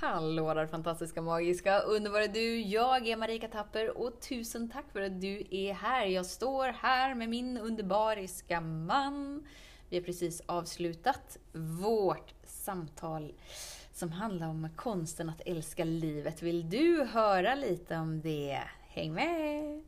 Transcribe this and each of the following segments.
Hallå där fantastiska, magiska, underbara du! Jag är Marika Tapper och tusen tack för att du är här. Jag står här med min underbariska man. Vi har precis avslutat vårt samtal som handlar om konsten att älska livet. Vill du höra lite om det? Häng med!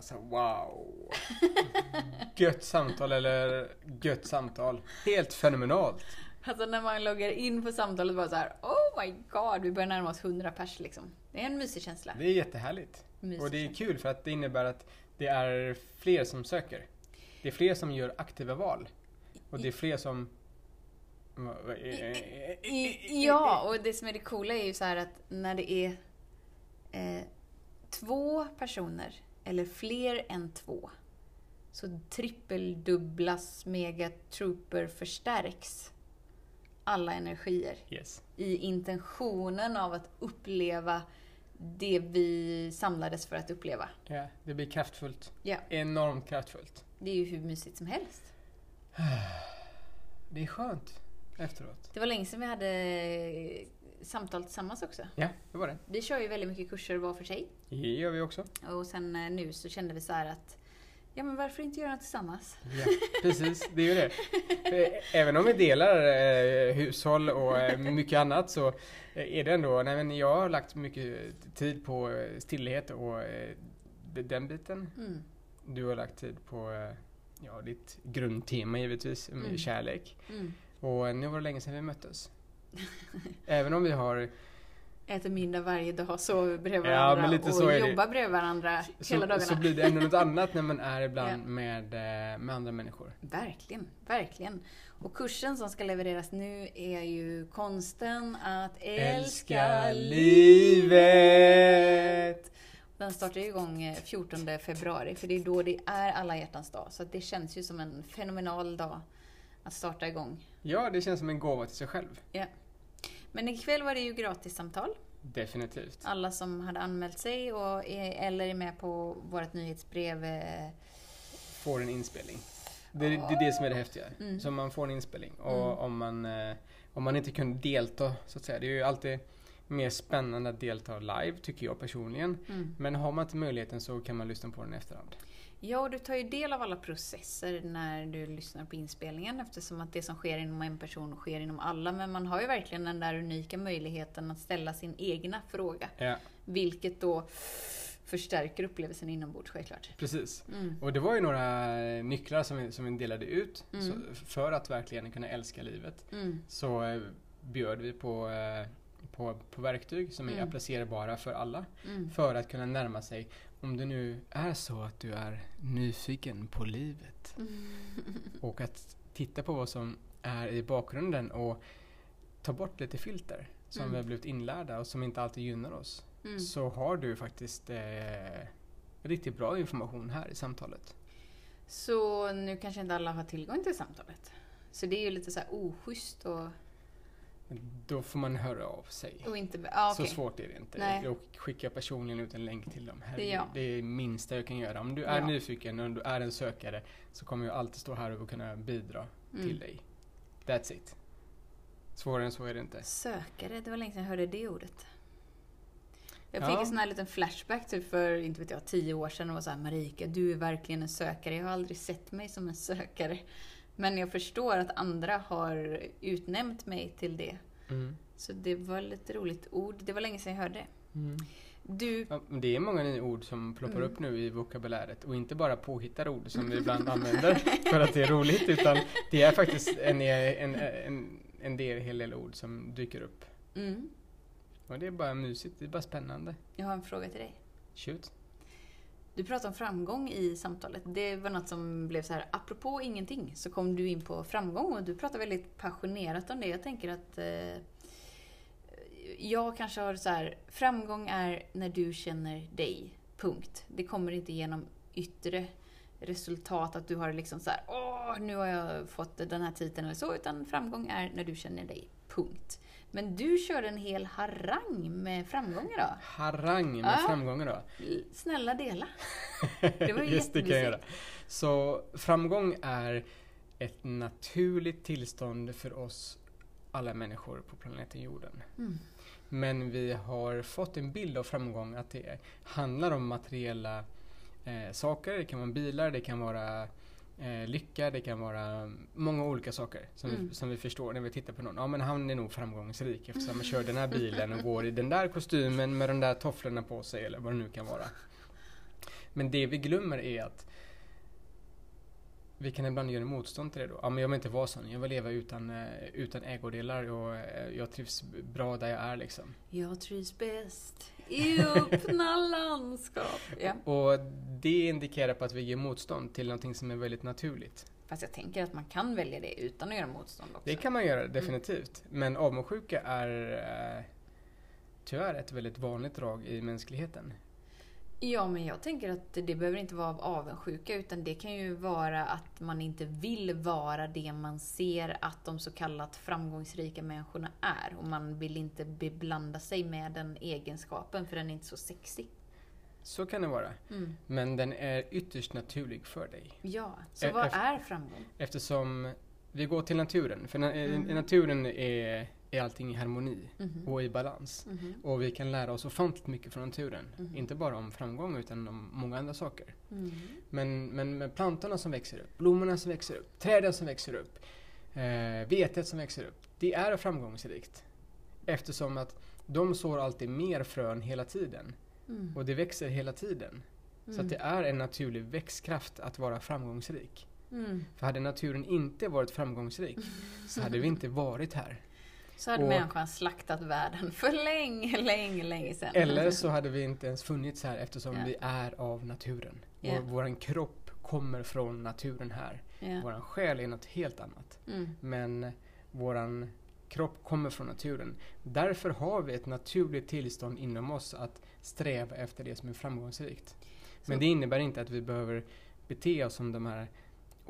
Alltså wow. Gött samtal eller gött samtal. Helt fenomenalt. Alltså när man loggar in på samtalet bara så här, oh my god, vi börjar närma oss 100 pers liksom. Det är en mysig känsla. Det är jättehärligt. Mysig Och det är kul för att det innebär att det är fler som söker. Det är fler som gör aktiva val. Och det är fler som... Ja, och det som är det coola är ju så här att när det är eh, två personer eller fler än två så trippeldubblas megatrooper förstärks alla energier Yes. i intentionen av att uppleva det vi samlades för att uppleva. Ja, det blir kraftfullt. Ja, Enormt kraftfullt. det är ju hur mysigt som helst. Det är skönt efteråt. Det var länge sedan vi hade samtal tillsammans också. Ja, det var det. Vi kör ju väldigt mycket kurser var för sig. Det gör vi också. Och sen eh, nu så kände vi så här att, ja men varför inte göra något tillsammans? Ja, precis. Det är ju det. Eh, Även om vi delar eh, hushåll och eh, mycket annat så eh, är det ändå, nej men jag har lagt mycket tid på stillhet och eh, den biten. Mm. Du har lagt tid på ja, ditt grundtema givetvis, med Mm. kärlek. Mm. Och nu var det länge sedan vi möttes. Även om vi har Äter middag varje dag, sover bredvid Ja, varandra och jobbar bredvid varandra hela så, dagarna. så blir det ändå något annat när man är ibland Ja. med, eh, med andra människor. Verkligen, verkligen. Och kursen som ska levereras nu är ju konsten att älska, Älska livet! Den startar igång eh, 14 februari, för det är då det är alla hjärtans dag. Så det känns ju som en fenomenal dag att starta igång. Ja, det känns som en gåva till sig själv. Ja. Men ikväll var det ju gratis samtal. Definitivt. Alla som hade anmält sig och är, eller är med på vårt nyhetsbrev. eh, Får en inspelning. Det, det är det som är det häftiga. Mm. Så man får en inspelning. Och Mm. om, man, eh, om man inte kunde delta, så att säga. Det är ju alltid mer spännande att delta live, tycker jag personligen. Mm. Men har man inte möjligheten så kan man lyssna på den i efterhand. Ja, du tar ju del av alla processer när du lyssnar på inspelningen eftersom att det som sker inom en person sker inom alla. Men man har ju verkligen den där unika möjligheten att ställa sin egna fråga. Ja, Vilket då förstärker upplevelsen inombords självklart. precis. Mm. Och det var ju några nycklar som vi, som vi delade ut. Mm. Så för att verkligen kunna älska livet. Mm. Så eh, bjöd vi på, eh, på, på verktyg som är Mm. applicerbara för alla. Mm. För att kunna närma sig. Om det nu är så att du är nyfiken på livet. Och att titta på vad som är i bakgrunden och ta bort lite filter. Som Mm. vi har blivit inlärda och som inte alltid gynnar oss. Mm. Så har du faktiskt eh, riktigt bra information här i samtalet. Så nu kanske inte alla har tillgång till samtalet. Så det är ju lite så här oschysst och, Då får man höra av sig. och inte... Ja, Så okej. svårt är det inte. Nej. Och skicka personligen ut en länk till dem. Ja. Det är det minsta jag kan göra. Om du är Ja. nyfiken och du är en sökare så kommer jag alltid stå här och kunna bidra Mm. till dig. That's it. Svårare än så är det inte. Sökare, det var länge sedan jag hörde det ordet. Jag Ja. fick en sån här liten flashback typ för, inte vet jag, tio år sedan och var såhär Marika, du är verkligen en sökare. Jag har aldrig sett mig som en sökare. Men jag förstår att andra har utnämnt mig till det. Mm. Så det var lite roligt ord. Det var länge sedan jag hörde det. Mm. Du, Ja, det är många nya ord som ploppar Mm. upp nu i vokabuläret och inte bara påhittade ord som vi ibland använder för att det är roligt utan det är faktiskt en, en, en, en del, hel del ord som dyker upp. mm, Och det är bara mysigt, det är bara spännande. jag har en fråga till dig. Shoot. Du pratade om framgång i samtalet. Det var något som blev så här, apropå ingenting, så kom du in på framgång och du pratade väldigt passionerat om det. Jag tänker att eh, jag kanske har så här, framgång är när du känner dig. Punkt. Det kommer inte genom yttre resultat, att du har liksom så här, åh, nu har jag fått den här titeln eller så, utan framgång är när du känner dig. Punkt. Men du körde en hel harang med framgångar då? Harang med Ja. framgångar då? Snälla dela. Det var ju Just det kan jag göra. Så framgång är ett naturligt tillstånd för oss alla människor på planeten jorden. Mm. Men vi har fått en bild av framgång att det handlar om materiella eh, saker. Det kan vara bilar, det kan vara eh, lycka, det kan vara många olika saker som, Mm. vi, som vi förstår när vi tittar på någon. Ja men han är nog framgångsrik eftersom han kör den här bilen och går i den där kostymen med de där tofflorna på sig eller vad det nu kan vara. Men det vi glömmer är att vi kan ibland göra motstånd till det då. Ja, men jag vill inte vara sån. Jag vill leva utan, eh, utan ägodelar och eh, jag trivs bra där jag är liksom. Jag trivs bäst öppna landskap. Ja. Och det indikerar på att vi ger motstånd till någonting som är väldigt naturligt. Fast jag tänker att man kan välja det utan att göra motstånd också. Det kan man göra definitivt. Men avundsjuka är eh, tyvärr ett väldigt vanligt drag i mänskligheten. Ja, men jag tänker att det behöver inte vara av avundsjuka utan det kan ju vara att man inte vill vara det man ser att de så kallat framgångsrika människorna är. Och man vill inte beblanda sig med den egenskapen för den är inte så sexig. Så kan det vara. Mm. Men den är ytterst naturlig för dig. Ja, så E- vad är framgång? Eftersom vi går till naturen. För na- i- Mm. naturen är, är allting i harmoni Mhm. och i balans. Mhm. Och vi kan lära oss ofantligt mycket från naturen. Mhm. Inte bara om framgång utan om många andra saker. Mm. Men, men med plantorna som växer upp, blommorna som växer upp, träden som växer upp, eh, vetet som växer upp. Det är framgångsrikt. Eftersom att de sår alltid mer frön hela tiden. Mm. Och det växer hela tiden. Så det är en naturlig växtkraft att vara framgångsrik. Mm. För hade naturen inte varit framgångsrik så hade vi inte varit här. Så hade Och- människan slaktat världen för länge, länge, länge sedan. Eller så hade vi inte ens funnits här eftersom Ja. vi är av naturen. Ja. Vår, kropp kommer från naturen här. Ja. Våran själ är något helt annat. Mm. Men våran kropp kommer från naturen. Därför har vi ett naturligt tillstånd inom oss att sträva efter det som är framgångsrikt. Men Så- det innebär inte att vi behöver bete oss som de här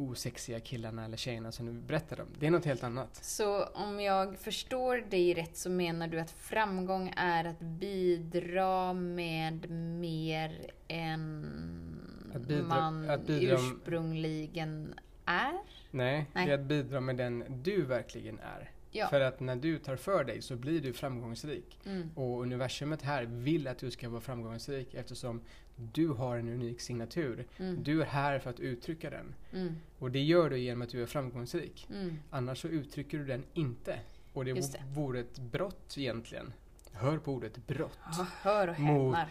osexiga killarna eller tjejerna som du berättade om. Det är något helt annat. Så om jag förstår dig rätt så menar du att framgång är att bidra med mer än Att bidra- man att bidra- ursprungligen är? Nej, Nej. det är att bidra med den du verkligen är. Ja. För att när du tar för dig så blir du framgångsrik. Mm. Och universumet här vill att du ska vara framgångsrik eftersom du har en unik signatur. Mm. Du är här för att uttrycka den. Mm. Och det gör du genom att du är framgångsrik. Mm. Annars så uttrycker du den inte. Och det, Just det. vore ett brott egentligen. Hör på ordet brott. Ja, hör och Mot häpnar.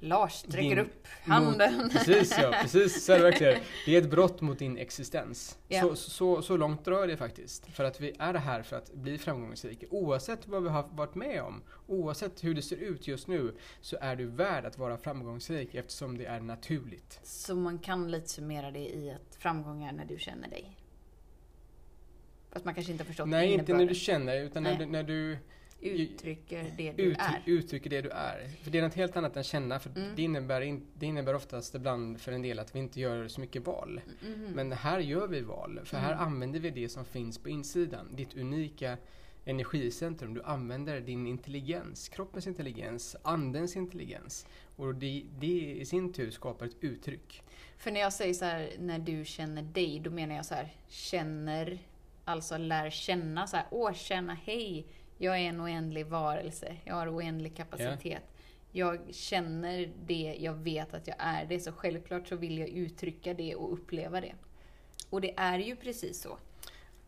Lars sträcker din- upp handen. Mot, precis ja, precis så är det verkligen. Det är ett brott mot din existens. Ja. Så, så, så långt drar det faktiskt. För att vi är här för att bli framgångsrika. Oavsett vad vi har varit med om, oavsett hur det ser ut just nu, så är du värd att vara framgångsrik eftersom det är naturligt. Så man kan lite summera det i att framgång är när du känner dig. Fast man kanske inte har förstått Nej, inte när du känner utan när du, när du uttrycker det du ut, är. uttrycker det du är. För det är något helt annat än känna. För Mm. det, innebär in, det innebär oftast ibland för en del att vi inte gör så mycket val. Mhm. Men här gör vi val. För här Mm. använder vi det som finns på insidan. Ditt unika energicentrum. Du använder din intelligens, kroppens intelligens, andens intelligens. Och det, det i sin tur skapar ett uttryck. För när jag säger så här, när du känner dig, då menar jag så här, känner, alltså lär känna så här, åh känna, hej, jag är en oändlig varelse, jag har oändlig kapacitet. Jag känner det, jag vet att jag är det, så självklart så vill jag uttrycka det och uppleva det. Och det är ju precis så.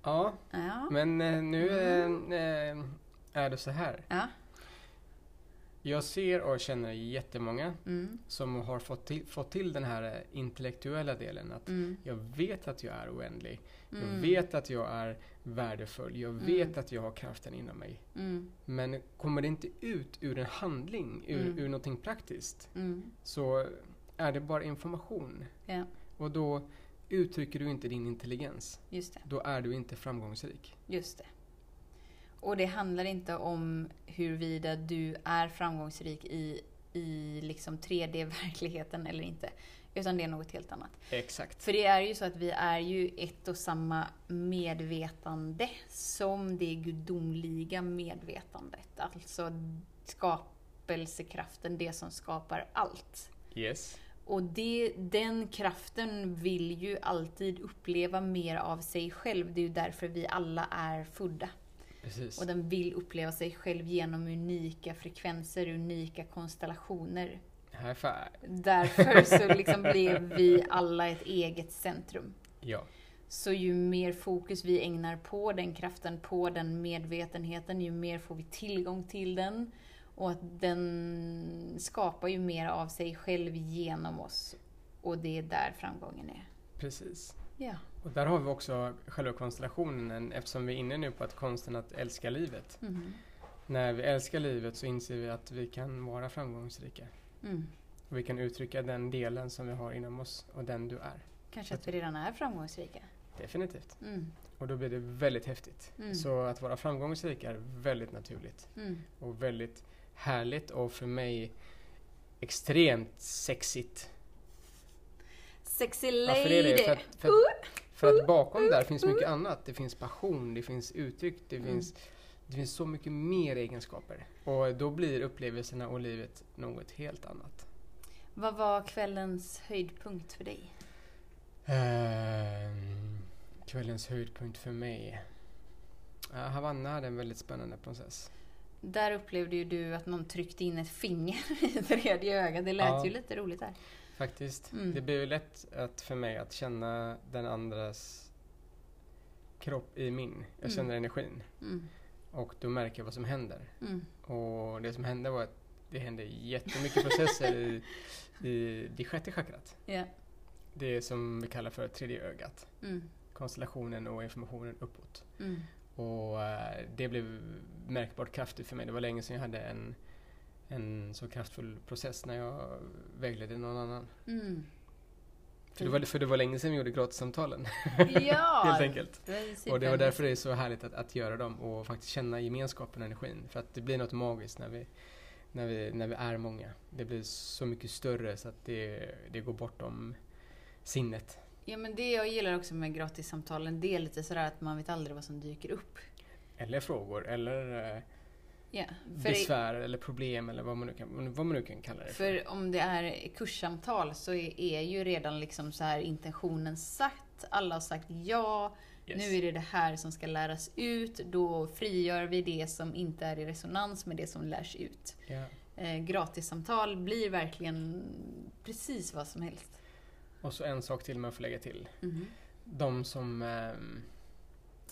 Ja, Ja. men eh, nu eh, eh, är det så här. Ja. Jag ser och känner jättemånga Mm. som har fått till, fått till den här eh, intellektuella delen. Att Mm. jag vet att jag är oändlig. Jag Mm. vet att jag är värdefull. Jag vet att jag har kraften inom mig. Mm. Men kommer det inte ut ur en handling, ur, Mm. ur någonting praktiskt, Mm. så är det bara information. Ja, Och då uttrycker du inte din intelligens. Då är du inte framgångsrik. Just det. Och det handlar inte om huruvida du är framgångsrik i, i liksom 3D-verkligheten eller inte. Utan det är något helt annat. Exakt. För det är ju så att vi är ju ett och samma medvetande som det gudomliga medvetandet. Alltså skapelsekraften, det som skapar allt. Yes. Och det, den kraften vill ju alltid uppleva mer av sig själv. Det är ju därför vi alla är födda. Precis. Och den vill uppleva sig själv genom unika frekvenser, unika konstellationer. High five. Därför så liksom blev vi alla ett eget centrum. Ja. Så ju mer fokus vi ägnar på den kraften, på den medvetenheten, ju mer får vi tillgång till den. Och att den skapar ju mer av sig själv genom oss. Och det är där framgången är. Precis. Ja. Och där har vi också själva konstellationen eftersom vi är inne nu på att konsten att älska livet. Mhm. När vi älskar livet så inser vi att vi kan vara framgångsrika. Mm. Och vi kan uttrycka den delen som vi har inom oss och den du är. Kanske att vi redan är framgångsrika. Definitivt. Mm. Och då blir det väldigt häftigt. Mm. Så att vara framgångsrik är väldigt naturligt. Mm. Och väldigt härligt och för mig extremt sexigt. Sexy Ja, lady! för det är det. För att, för, att, för att bakom där finns mycket annat. Det finns passion, det finns uttryck, det, Mm. finns, det finns så mycket mer egenskaper. Och då blir upplevelserna och livet något helt annat. Vad var kvällens höjdpunkt för dig? Ehm, kvällens höjdpunkt för mig. Ja, Havanna hade en väldigt spännande process. Där upplevde ju du att någon tryckte in ett finger i tredje ögat. Det lät Ja. ju lite roligt där. Faktiskt. Mm. Det blir ju lätt att för mig att känna den andras kropp i min. Jag Mm. känner energin. Mm. Och då märker jag vad som händer. Mm. Och det som hände var att det hände jättemycket processer i, i det sjätte chakrat. Ja. Det som vi kallar för tredje ögat. Mm. Konstellationen och informationen uppåt. Och eh, det blev märkbart kraftigt för mig. Det var länge sedan jag hade en, en så kraftfull process när jag vägledde någon annan. Mm. För det, var, för det var länge sedan vi gjorde gratissamtalen, Ja! helt enkelt. Det Och det var därför det är så härligt att, att göra dem och faktiskt känna gemenskapen och energin. För att det blir något magiskt när vi, när vi, när vi är många. Det blir så mycket större så att det, det går bortom sinnet. Ja men det jag gillar också med gratissamtalen, det är lite sådär att man vet aldrig vad som dyker upp. Eller frågor, eller eh. För, besvär, eller problem, eller vad man nu kan, vad man nu kan kalla det för om det är kurssamtal så är, är ju redan liksom så här intentionen satt. Alla har sagt ja. Yes. Nu är det det här som ska läras ut. Då frigör vi det som inte är i resonans med det som lärs ut. Eh, gratissamtal blir verkligen precis vad som helst. Och så en sak till man får lägga till. Mhm. De som ehm,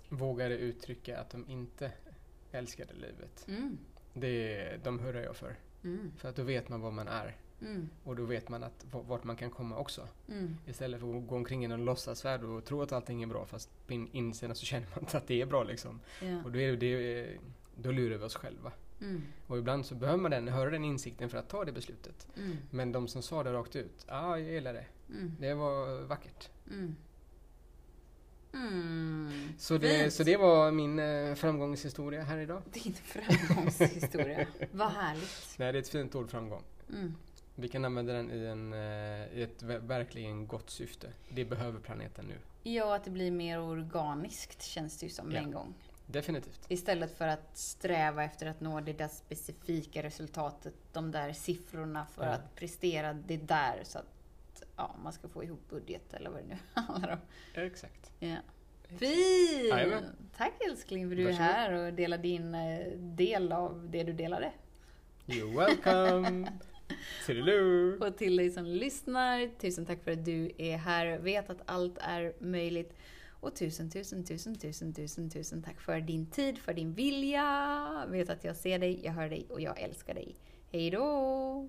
vågade uttrycka att de inte älskade livet. Mm. Det, de hurrar jag för. Mm. För att då vet man vad man är. Mm. Och då vet man att, vart man kan komma också. Mm. Istället för att gå omkring i en låtsasvärld och tro att allting är bra fast på in- insidan så känner man inte att det är bra liksom. Ja. Och då, är det, det, då lurar vi oss själva. Mm. Och ibland så behöver man den, höra den insikten för att ta det beslutet. Mm. Men de som sa det rakt ut, ja ah, jag gillar det. Mm. Det var vackert. Så det, så det var min eh, framgångshistoria här idag. Din framgångshistoria. Vad härligt. Nej, det är ett fint ord, framgång. Mm. Vi kan använda den i, en, eh, i ett ver- verkligen gott syfte. Det behöver planeten nu. Ja, att det blir mer organiskt känns det ju som Ja. en gång. Definitivt. Istället för att sträva efter att nå det där specifika resultatet, de där siffrorna för Ja. att prestera det där så att ja, man ska få ihop budget eller vad det nu handlar om. Exakt. Ja. Fint! Tack älskling för du är Varsågod. här och delar din eh, del av det du delade. You're welcome! Och till dig som lyssnar, tusen tack för att du är här. Vet att allt är möjligt. Och tusen, tusen, tusen, tusen, tusen, tusen tack för din tid, för din vilja. Vet att jag ser dig, jag hör dig och jag älskar dig. Hej då!